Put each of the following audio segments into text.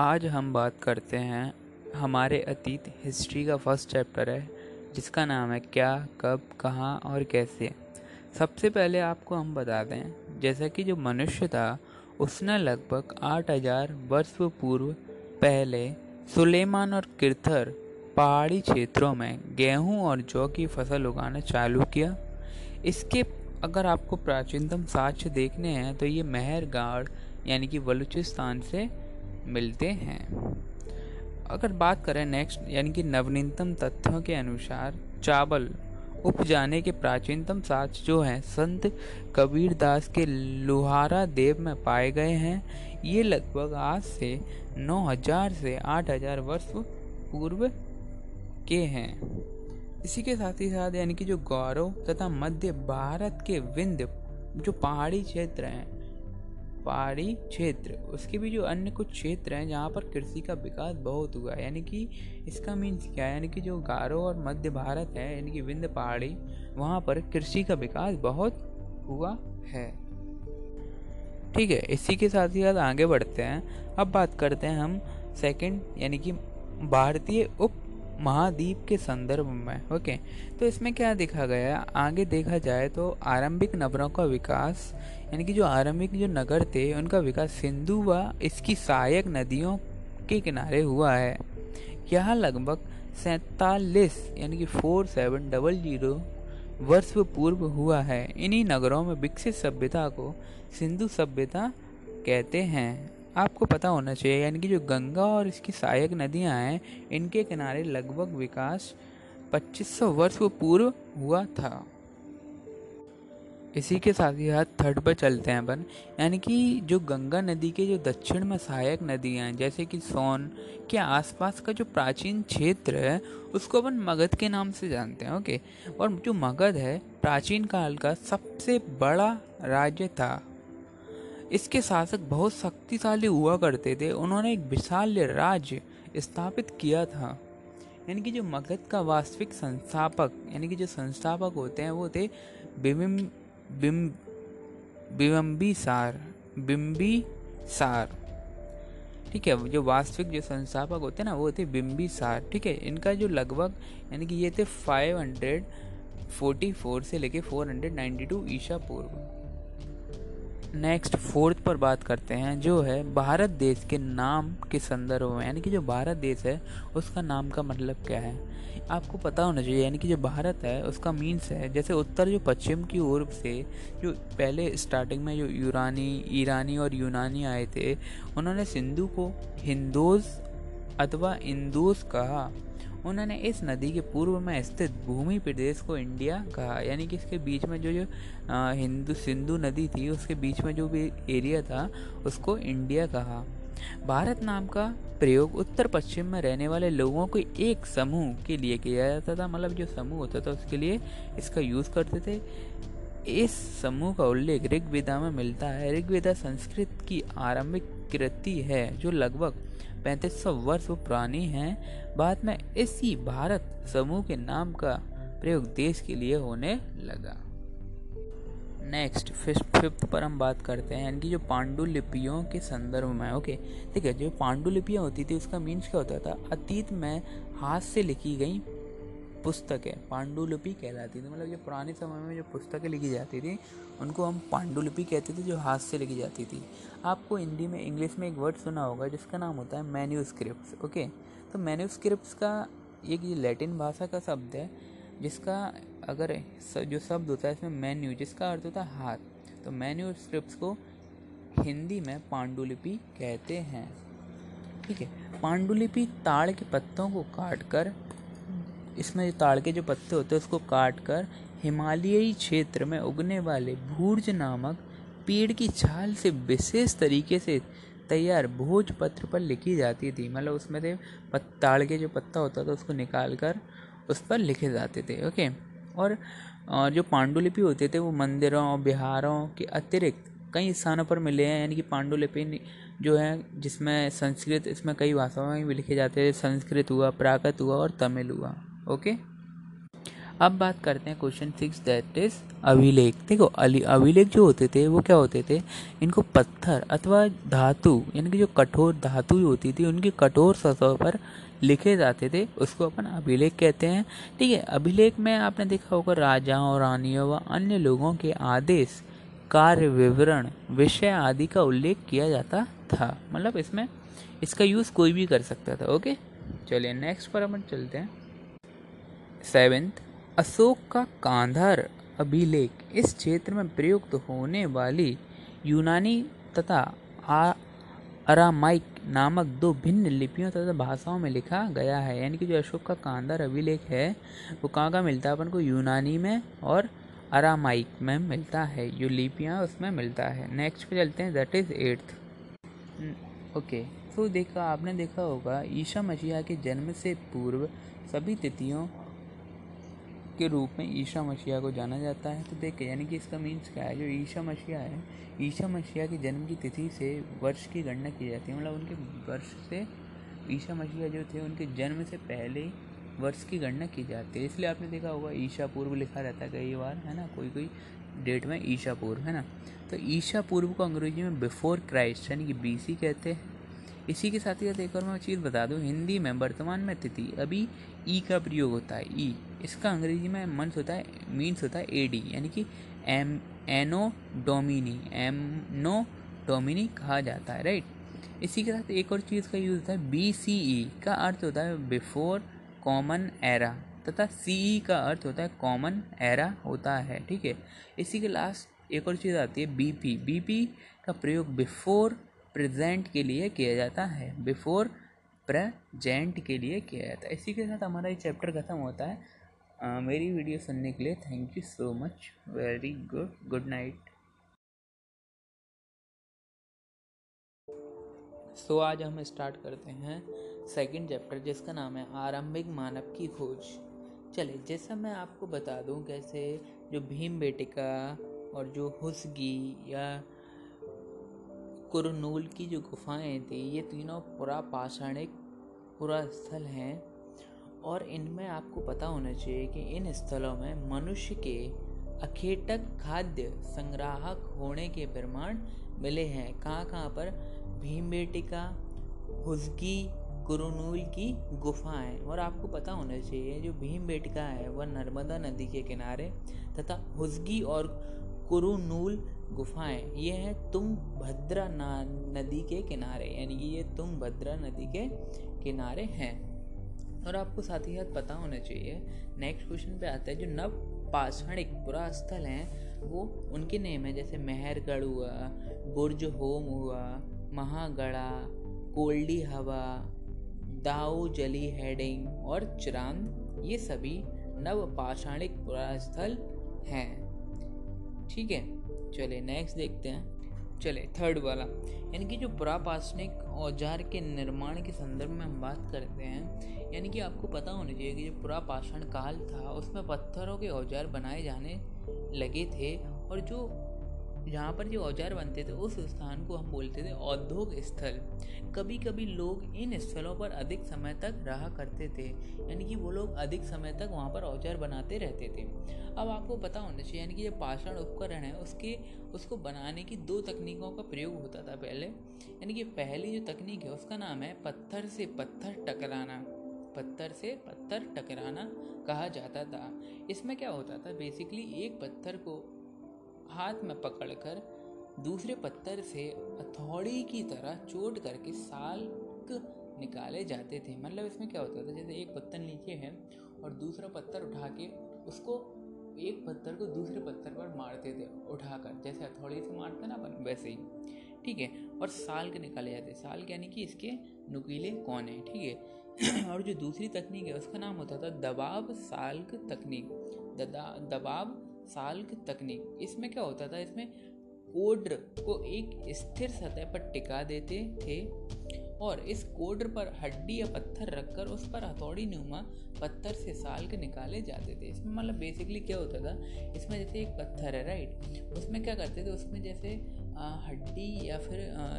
आज हम बात करते हैं हमारे अतीत हिस्ट्री का फ़र्स्ट चैप्टर है, जिसका नाम है क्या, कब, कहाँ और कैसे। सबसे पहले आपको हम बता दें, जैसा कि जो मनुष्य था, उसने लगभग आठ हज़ार वर्ष पूर्व पहले सुलेमान और किरथर पहाड़ी क्षेत्रों में गेहूँ और जौ की फ़सल उगाना चालू किया। इसके अगर आपको प्राचीनतम साक्ष्य देखने हैं तो ये मेहरगाड़ यानी कि बलूचिस्तान से मिलते हैं। अगर बात करें नेक्स्ट यानी कि नवीनतम तथ्यों के अनुसार, चावल उपजाने के प्राचीनतम साक्ष्य जो हैं, संत कबीरदास के लोहारा देव में पाए गए हैं। ये लगभग आज से 9000 से 8000 वर्ष पूर्व के हैं। इसी के साथ ही साथ, यानी कि जो गौरव तथा मध्य भारत के विंध्य, जो पहाड़ी क्षेत्र हैं पहाड़ी क्षेत्र, उसके भी जो अन्य कुछ क्षेत्र हैं जहाँ पर कृषि का विकास बहुत हुआ है, यानी कि इसका मीन्स क्या है? यानी कि जो गारो और मध्य भारत है, यानी कि विंध्य पहाड़ी, वहाँ पर कृषि का विकास बहुत हुआ है। ठीक है, इसी के साथ ही साथ आगे बढ़ते हैं। अब बात करते हैं हम सेकंड यानी कि भारतीय उप महाद्वीप के संदर्भ में, ओके? तो इसमें क्या देखा गया? आगे देखा जाए तो आरंभिक नगरों का विकास, यानी कि जो आरंभिक जो नगर थे, उनका विकास सिंधु व इसकी सहायक नदियों के किनारे हुआ है। यहाँ लगभग सैतालीस, यानी कि फोर सेवन डबल ज़ीरो वर्ष पूर्व हुआ है। इन्हीं नगरों में विकसित सभ्यता को सिंधु सभ्यता कहते हैं। आपको पता होना चाहिए, यानी कि जो गंगा और इसकी सहायक नदियाँ हैं, इनके किनारे लगभग विकास 2500 वर्ष पूर्व हुआ था। इसी के साथ ही साथ थर्ड पर चलते हैं अपन, यानी कि जो गंगा नदी के जो दक्षिण में सहायक नदियाँ हैं, जैसे कि सोन के आसपास का जो प्राचीन क्षेत्र है, उसको अपन मगध के नाम से जानते हैं, ओके? और जो मगध है, प्राचीन काल का सबसे बड़ा राज्य था। इसके शासक बहुत शक्तिशाली हुआ करते थे। उन्होंने एक विशाल राज्य स्थापित किया था। यानी कि जो मगध का वास्तविक संस्थापक, यानी कि जो संस्थापक होते हैं, वो थे बिम बिम बिम्बी सार बिम्बी सार ठीक है, जो वास्तविक जो संस्थापक होते हैं ना, वो थे बिम्बी सार ठीक है, इनका जो लगभग, यानी कि ये थे 544 से लेके 492 ईसा पूर्व। नेक्स्ट फोर्थ पर बात करते हैं, जो है भारत देश के नाम के संदर्भ में, यानी कि जो भारत देश है, उसका नाम का मतलब क्या है? आपको पता होना चाहिए, यानी कि जो भारत है, उसका मीन्स है, जैसे उत्तर जो पश्चिम की ओर से, जो पहले स्टार्टिंग में जो यूरानी, ईरानी और यूनानी आए थे, उन्होंने सिंधु को हिंदोज अथवा इंदोज कहा। उन्होंने इस नदी के पूर्व में स्थित भूमि प्रदेश को इंडिया कहा। यानी कि इसके बीच में जो जो हिंदू, सिंधु नदी थी, उसके बीच में जो भी एरिया था, उसको इंडिया कहा। भारत नाम का प्रयोग उत्तर पश्चिम में रहने वाले लोगों के एक समूह के लिए किया जाता था। मतलब जो समूह होता था, उसके लिए इसका यूज़ करते थे। इस समूह का उल्लेख ऋग्वेदा में मिलता है। ऋग्वेदा संस्कृत की आरंभिक कृति है, जो लगभग पैंतीस सौ वर्ष पुरानी है। बाद में इसी भारत समूह के नाम का प्रयोग देश के लिए होने लगा। नेक्स्ट फिफ्थ पर हम बात करते हैं, यानी कि जो पांडुलिपियों के संदर्भ में ओके ठीक है, जो पांडुलिपियाँ होती थी, उसका मीन्स क्या होता था? अतीत में हाथ से लिखी गई पुस्तकें, पांडुलिपि कहलाती थी। मतलब जो पुराने समय में जो पुस्तकें लिखी जाती थी, उनको हम पांडुलिपि कहते थे, जो हाथ से लिखी जाती थी। आपको हिंदी में, इंग्लिश में एक वर्ड सुना होगा, जिसका नाम होता है मैन्यू ओके? तो मैन्यू का एक ये लैटिन भाषा का शब्द है, जिसका अगर जो शब्द होता है, इसमें मेन्यू, जिसका अर्थ होता है हाथ तो मैन्यू को हिंदी में पांडुलिपि कहते हैं। ठीक है? पांडुलिपि ताड़ के पत्तों को काट कर इसमें ताड़ के जो पत्ते होते हैं, उसको काट कर हिमालयी क्षेत्र में उगने वाले भूर्ज नामक पेड़ की छाल से विशेष तरीके से तैयार भोज पत्र पर लिखी जाती थी। मतलब उसमें से ताड़ के जो पत्ता होता था, उसको निकाल कर उस पर लिखे जाते थे, ओके? और और जो पांडुलिपि होते थे, वो मंदिरों और बिहारों के अतिरिक्त कई स्थानों पर मिले हैं। यानी कि पांडुलिपि जो है, जिसमें संस्कृत, इसमें कई भाषाओं में भी लिखे जाते हैं संस्कृत हुआ, प्राकृत हुआ और तमिल हुआ। ओके अब बात करते हैं क्वेश्चन सिक्स दैट इज़ अभिलेख। देखो, अली अभिलेख जो होते थे, वो क्या होते थे? इनको पत्थर अथवा धातु, यानी कि जो कठोर धातु होती थी, उनकी कठोर सतह पर लिखे जाते थे। उसको अपन अभिलेख कहते हैं। ठीक है, अभिलेख में आपने देखा होगा राजाओं, रानियों व अन्य लोगों के आदेश, कार्य विवरण, विषय आदि का उल्लेख किया जाता था। मतलब इसमें, इसका यूज़ कोई भी कर सकता था। ओके चलिए नेक्स्ट पर अपन चलते हैं। सेवेंथ, अशोक का कांधार अभिलेख। इस क्षेत्र में प्रयुक्त होने वाली यूनानी तथा अरामाइक नामक दो भिन्न लिपियों तथा भाषाओं में लिखा गया है। यानी कि जो अशोक का कांधार अभिलेख है, वो कहाँ का मिलता है? अपन को यूनानी में और अरामाइक में मिलता है। जो लिपियाँ उसमें मिलता है। नेक्स्ट पे चलते हैं। दैट इज़ एट्थ ओके तो देखा, आपने देखा होगा, ईशा मसीहा के जन्म से पूर्व सभी तिथियों के रूप में ईशा मसीहा को जाना जाता है। तो देखिए यानी कि इसका मीन्स क्या है? जो ईशा मसीहा है, ईशा मसीहा के जन्म की तिथि से वर्ष की गणना की जाती है। मतलब उनके वर्ष से ईशा मसीहा जो थे, उनके जन्म से पहले वर्ष की गणना की जाती है। इसलिए आपने देखा होगा, ईशा पूर्व लिखा रहता है कई बार, है ना? कोई कोई डेट में ईशा पूर्व, है ना? तो ईशा पूर्व को अंग्रेज़ी में बिफोर क्राइस्ट यानी कि बीसी कहते हैं। इसी के साथ ही साथ एक और मैं चीज़ बता दूँ, हिंदी में, वर्तमान में तिथि, अभी ई का प्रयोग होता है ई इसका अंग्रेज़ी में मंथ होता है मीन्स होता है ए डी यानी कि एम एनो डोमिनी एमनो डोमिनी कहा जाता है राइट इसी के साथ एक और चीज़ का यूज़ होता है बी सी ई का अर्थ होता है बिफोर कॉमन एरा तथा सी ई का अर्थ होता है कॉमन एरा होता है, ठीक है? इसी के लास्ट एक और चीज़ आती है बी पी बी पी का प्रयोग बिफोर प्रेजेंट के लिए किया जाता है बिफोर प्रेजेंट के लिए किया जाता है। इसी के साथ हमारा ये चैप्टर ख़त्म होता है आ, मेरी वीडियो सुनने के लिए thank you so much very good good night so आज हम स्टार्ट करते हैं सेकंड चैप्टर जिसका नाम है आरंभिक मानव की खोज। चले जैसा मैं आपको बता दूँ कैसे जो भीम बेटिका और जो हुसगी या कुरनूल की जो गुफाएँ थी ये तीनों पुरा पाषाणिक पुरा स्थल हैं। और इनमें आपको पता होना चाहिए कि इन स्थलों में मनुष्य के अखेटक खाद्य संग्राहक होने के प्रमाण मिले हैं। कहाँ कहाँ पर? भीमबेटिका हुजगी कुरुनूल की गुफाएँ। और आपको पता होना चाहिए, जो भीम बेटिका है, वह नर्मदा नदी के किनारे तथा हुजगी और कुरुनूल गुफाएँ। ये हैं तुम भद्रा नदी के किनारे, यानी कि ये तुम भद्रा नदी के किनारे हैं। और आपको साथ ही साथ पता होना चाहिए नेक्स्ट क्वेश्चन पे आता है जो नव पाषाणिक पुरा स्थल हैं, वो उनके नेम है, जैसे मेहरगढ़ हुआ, बुर्ज होम हुआ, महागढ़ा, कोल्डी हवा, दाऊ जली हेडिंग और चिरांद, ये सभी नव पाषाणिक पुरा स्थल हैं। ठीक है चले नेक्स्ट देखते हैं। चले थर्ड वाला। यानी कि जो प्रापाशनिक औज़ार के निर्माण के संदर्भ में हम बात करते हैं, यानी कि आपको पता होना चाहिए कि जो पुरापाषाण काल था, उसमें पत्थरों के औज़ार बनाए जाने लगे थे और जो जहाँ पर जो औज़ार बनते थे, उस स्थान को हम बोलते थे औद्योग स्थल। कभी कभी लोग इन स्थलों पर अधिक समय तक रहा करते थे, यानी कि वो लोग अधिक समय तक वहाँ पर औज़ार बनाते रहते थे। अब आपको पता होना चाहिए, यानी कि जो पाषाण उपकरण है, उसके, उसको बनाने की दो तकनीकों का प्रयोग होता था पहले। यानी कि पहली जो तकनीक है, उसका नाम है पत्थर से पत्थर टकराना। पत्थर से पत्थर टकराना कहा जाता था। इसमें क्या होता था? बेसिकली एक पत्थर को हाथ में पकड़कर दूसरे पत्थर से हथौड़ी की तरह चोट करके साल्क निकाले जाते थे। मतलब इसमें क्या होता था? जैसे एक पत्थर नीचे है और दूसरा पत्थर उठा के उसको एक पत्थर को दूसरे पत्थर पर मारते थे, उठाकर। जैसे हथौड़ी से मारते ना अपन, वैसे ही। ठीक है? और साल के निकाले जाते साल यानी कि इसके नुकीले कौन है ठीक है? और जो दूसरी तकनीक है, उसका नाम होता था दबाव साल्क तकनीक। दबाव साल्क तकनीक। इसमें क्या होता था? इसमें कोड्र को एक स्थिर सतह पर टिका देते थे और इस कोड्र पर हड्डी या पत्थर रखकर उस पर हथौड़ी नुमा पत्थर से साल के निकाले जाते थे। इसमें मतलब बेसिकली क्या होता था? इसमें जैसे एक पत्थर है राइट उसमें क्या करते थे? उसमें जैसे हड्डी या फिर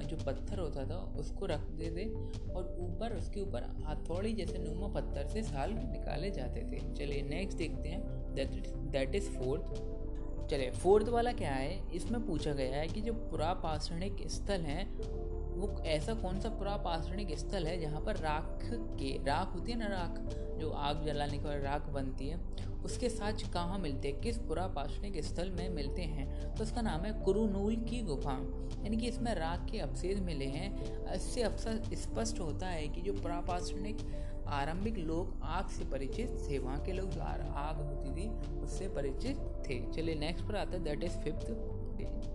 जो पत्थर होता था, उसको रखते थे और ऊपर, उसके ऊपर हथौड़ी जैसे नुमा पत्थर से साल निकाले जाते थे। चलिए नेक्स्ट देखते हैं। दैट इज़ फोर्थ चले फोर्थ वाला क्या है? इसमें पूछा गया है कि जो पुरापाषाणिक स्थल हैं, वो ऐसा कौन सा पुरापाषाणिक स्थल है जहाँ पर राख के, राख होती है ना राख, जो आग जलाने के बाद राख बनती है, उसके साथ कहाँ मिलते हैं? किस पुरापाषाणिक स्थल में मिलते हैं? तो उसका नाम है कुरुनूल की गुफा। यानी कि इसमें राख के अवशेष मिले हैं। इससे अवसर स्पष्ट होता है कि जो पुरापाषाणिक आरंभिक लोग आग से परिचित थे। वहाँ के लोग जो आग होती थी उससे परिचित थे। चलिए नेक्स्ट पर आता है। दैट इज़ फिफ्थ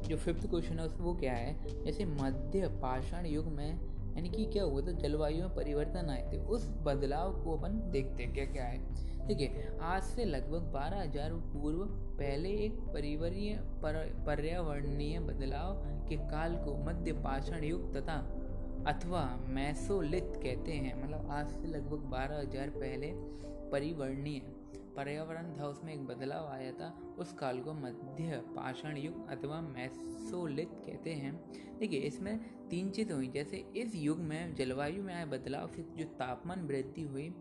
जो फिफ्थ क्वेश्चन है वो क्या है? जैसे मध्य पाषाण युग में यानी कि क्या हुआ था? जलवायु में परिवर्तन आए थे। उस बदलाव को अपन देखते हैं क्या क्या है। देखिए आज से लगभग बारह हज़ार पूर्व पहले एक परिवरीय पर, पर्यावरणीय बदलाव के काल को मध्य पाषाण युग तथा अथवा मैसोलिथ कहते हैं मतलब आज से लगभग बारह हज़ार पहले परिवर्णीय। पर्यावरण था, उसमें एक बदलाव आया था। उस काल को मध्य पाषाण युग अथवा मैसोलिथ कहते हैं। देखिए, इसमें तीन चीज़ हुई। जैसे इस युग में जलवायु में आए बदलाव से जो तापमान वृद्धि हुई,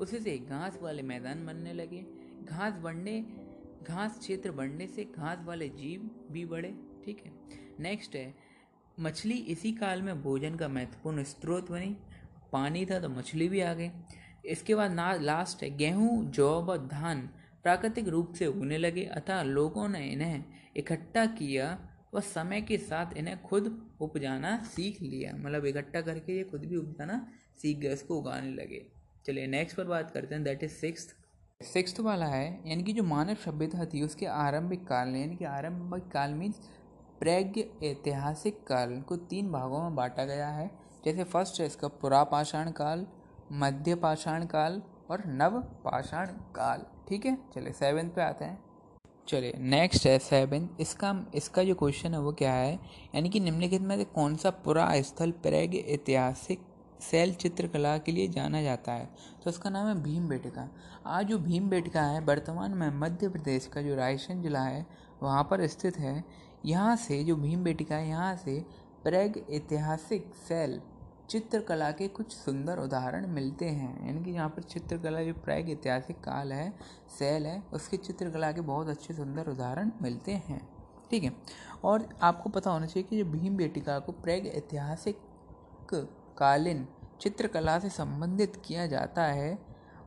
उसी से घास वाले मैदान बनने लगे। घास बढ़ने, घास क्षेत्र बढ़ने से घास वाले जीव भी बढ़े, ठीक है। नेक्स्ट है मछली इसी काल में भोजन का महत्वपूर्ण स्रोत बनी। पानी था तो मछली भी आ गई। इसके बाद ना लास्ट है, गेहूँ, जौ व धान प्राकृतिक रूप से उगने लगे अतः लोगों ने इन्हें इकट्ठा किया व समय के साथ इन्हें खुद उपजाना सीख लिया। मतलब इकट्ठा करके ये खुद भी उपजाना सीख गए उसको उगाने लगे। चलिए नेक्स्ट पर बात करते हैं दैट इज़ सिक्स सिक्स वाला है, यानी कि जो मानव सभ्यता थी, उसके आरंभिक काल में, यानी कि आरंभिक काल मीन्स प्रज्ञ ऐतिहासिक काल को तीन भागों में बांटा गया है। जैसे फ़र्स्ट है इसका पुरापाषाण काल मध्य पाषाण काल और नव पाषाण काल। ठीक है? चलिए सेवन पे आते हैं। चलिए नेक्स्ट है सेवन इसका इसका जो क्वेश्चन है वो क्या है? यानी कि निम्नलिखित में से कौन सा पुरा स्थल प्रैग ऐतिहासिक शैल चित्रकला के लिए जाना जाता है? तो उसका नाम है भीम बेटका आज जो भीम बेटका है, वर्तमान में मध्य प्रदेश का जो रायसेन जिला है वहाँ पर स्थित है। यहाँ से जो भीम बेटिका है, यहाँ से प्रैग ऐतिहासिक शैल चित्रकला के कुछ सुंदर उदाहरण मिलते हैं। यानी कि यहाँ पर चित्रकला, जो प्राग ऐतिहासिक काल है, शैल है, उसके चित्रकला के बहुत अच्छे सुंदर उदाहरण मिलते हैं। ठीक है? और आपको पता होना चाहिए कि जो भीम बेटिका को प्राग ऐतिहासिक कालीन चित्रकला से संबंधित किया जाता है,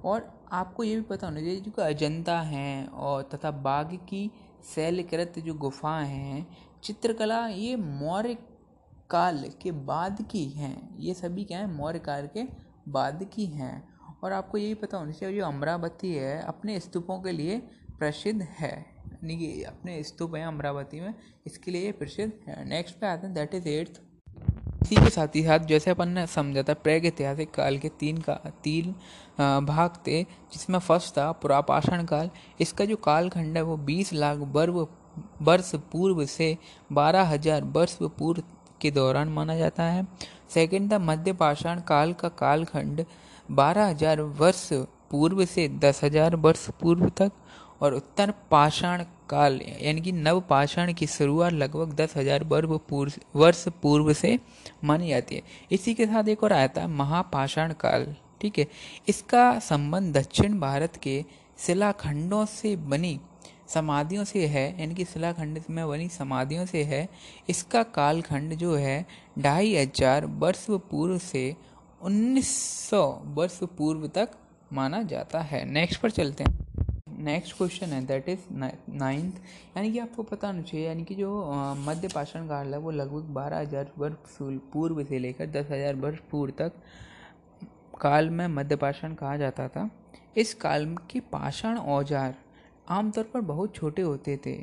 और आपको ये भी पता होना चाहिए जो अजंता हैं, और तथा बाघ की शैलकृत जो गुफाएँ हैं, चित्रकला ये मौर्य काल के बाद की हैं। ये सभी क्या हैं? मौर्य काल के बाद की हैं। और आपको यही पता होना चाहिए, जो अमरावती है, अपने स्तूपों के लिए प्रसिद्ध है। यानी कि अपने स्तूप हैं अमरावती में, इसके लिए प्रसिद्ध है। नेक्स्ट पे आते हैं दैट इज़ एट्थ इसी के साथ ही साथ जैसे अपन ने समझा था, प्रेग ऐतिहासिक काल के तीन का, तीन भाग थे, जिसमें फ़र्स्ट था पुरापाषाण काल। इसका जो कालखंड है वो बीस लाख वर्ष वर्ष पूर्व से बारह हज़ार वर्ष पूर्व के दौरान माना जाता है। सेकेंड था मध्य पाषाण काल का कालखंड, बारह हज़ार वर्ष पूर्व से दस हज़ार वर्ष पूर्व तक। और उत्तर पाषाण काल, यानी कि नव पाषाण की शुरुआत लगभग दस हज़ार वर्ष पूर्व वर्ष पूर्व से मानी जाती है। इसी के साथ एक और आया था, महापाषाण काल, ठीक है? इसका संबंध दक्षिण भारत के शिलाखंडों से बनी समाधियों से है, यानी कि शिलाखंड में बनी समाधियों से है। इसका कालखंड जो है, ढाई हज़ार वर्ष पूर्व से उन्नीस सौ वर्ष पूर्व तक माना जाता है। नेक्स्ट पर चलते हैं। नेक्स्ट क्वेश्चन है दैट इज़ नाइन्थ यानी कि आपको पता होना चाहिए, यानी कि जो मध्य पाषाण काल है, वो लगभग बारह हज़ार वर्ष पूर्व से लेकर दस हज़ार वर्ष पूर्व तक काल में मध्य पाषाण कहा जाता था। इस काल के पाषाण औज़ार आमतौर पर बहुत छोटे होते थे।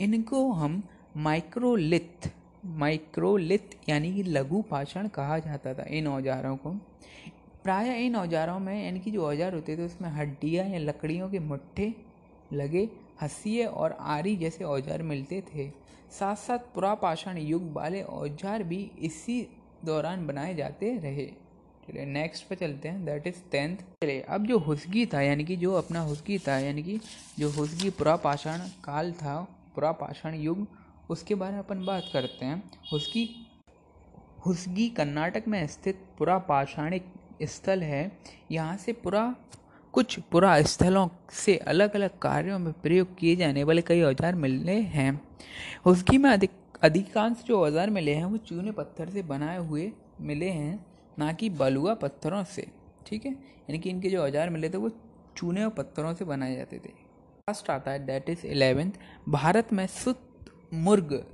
इनको हम माइक्रोलिथ माइक्रोलिथ यानी कि लघु पाषाण कहा जाता था इन औजारों को। प्राय इन औजारों में, यानी कि जो औज़ार होते थे, उसमें हड्डियाँ या लकड़ियों के मुट्ठे लगे, हसीिए और आरी जैसे औज़ार मिलते थे। साथ साथ पुरापाषाण युग वाले औज़ार भी इसी दौरान बनाए जाते रहे। चलिए नेक्स्ट पे चलते हैं। दैट इज़ टेंथ चलिए, अब जो हुसगी था, यानी कि जो अपना हुसगी था, यानी कि जो हुसगी पुरापाषाण काल था, पुरापाषाण युग, उसके बारे में अपन बात करते हैं। उसकी हुसगी कर्नाटक में स्थित पुरा पाषाणिक स्थल है, यहाँ से पूरा, कुछ पुरा स्थलों से अलग अलग कार्यों में प्रयोग किए जाने वाले कई औज़ार मिले हैं। उसकी में अधिक, अधिकांश जो औज़ार मिले हैं, वो चूने पत्थर से बनाए हुए मिले हैं, ना कि बलुआ पत्थरों से, ठीक है? यानी कि इनके जो औज़ार मिले थे, वो चूने और पत्थरों से बनाए जाते थे। लास्ट आता है डेट इज़ इलेवेंथ भारत में सुत मुर्ग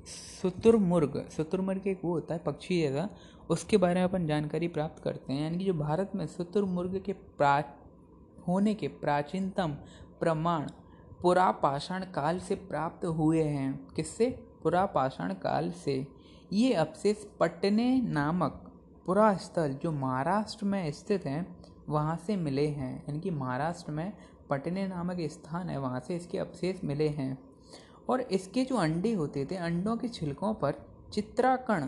शुतुरमुर्ग शुतुरमुर्ग एक वो होता है, पक्षी जैसा उसके बारे में अपन जानकारी प्राप्त करते हैं। यानी कि जो भारत में शुतुरमुर्ग के प्रा, होने के प्राचीनतम प्रमाण पुरापाषाण काल से प्राप्त हुए हैं। किससे? पुरापाषाण काल से। ये अवशेष पटने नामक पुरा स्थल जो महाराष्ट्र में स्थित है, वहाँ से मिले हैं। यानी कि महाराष्ट्र में पटने नामक स्थान है, वहाँ से इसके अवशेष मिले हैं। और इसके जो अंडे होते थे, अंडों के छिलकों पर चित्राकण,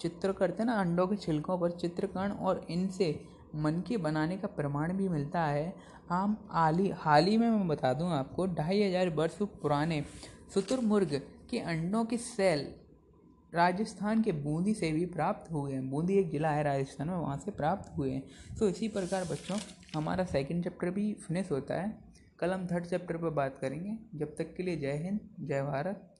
चित्र करते ना, अंडों के छिलकों पर चित्रकण और इनसे मन के बनाने का प्रमाण भी मिलता है। आम आली, हाल ही में मैं बता दूँ आपको, ढाई हज़ार वर्ष पुराने शुतुरमुर्ग के अंडों की सेल राजस्थान के बूंदी से भी प्राप्त हुए हैं। बूंदी एक ज़िला है राजस्थान में, वहाँ से प्राप्त हुए हैं। तो इसी प्रकार बच्चों, हमारा सेकंड चैप्टर भी फिनिश होता है। कल हम थर्ड चैप्टर पर बात करेंगे। जब तक के लिए जय हिंद, जय भारत।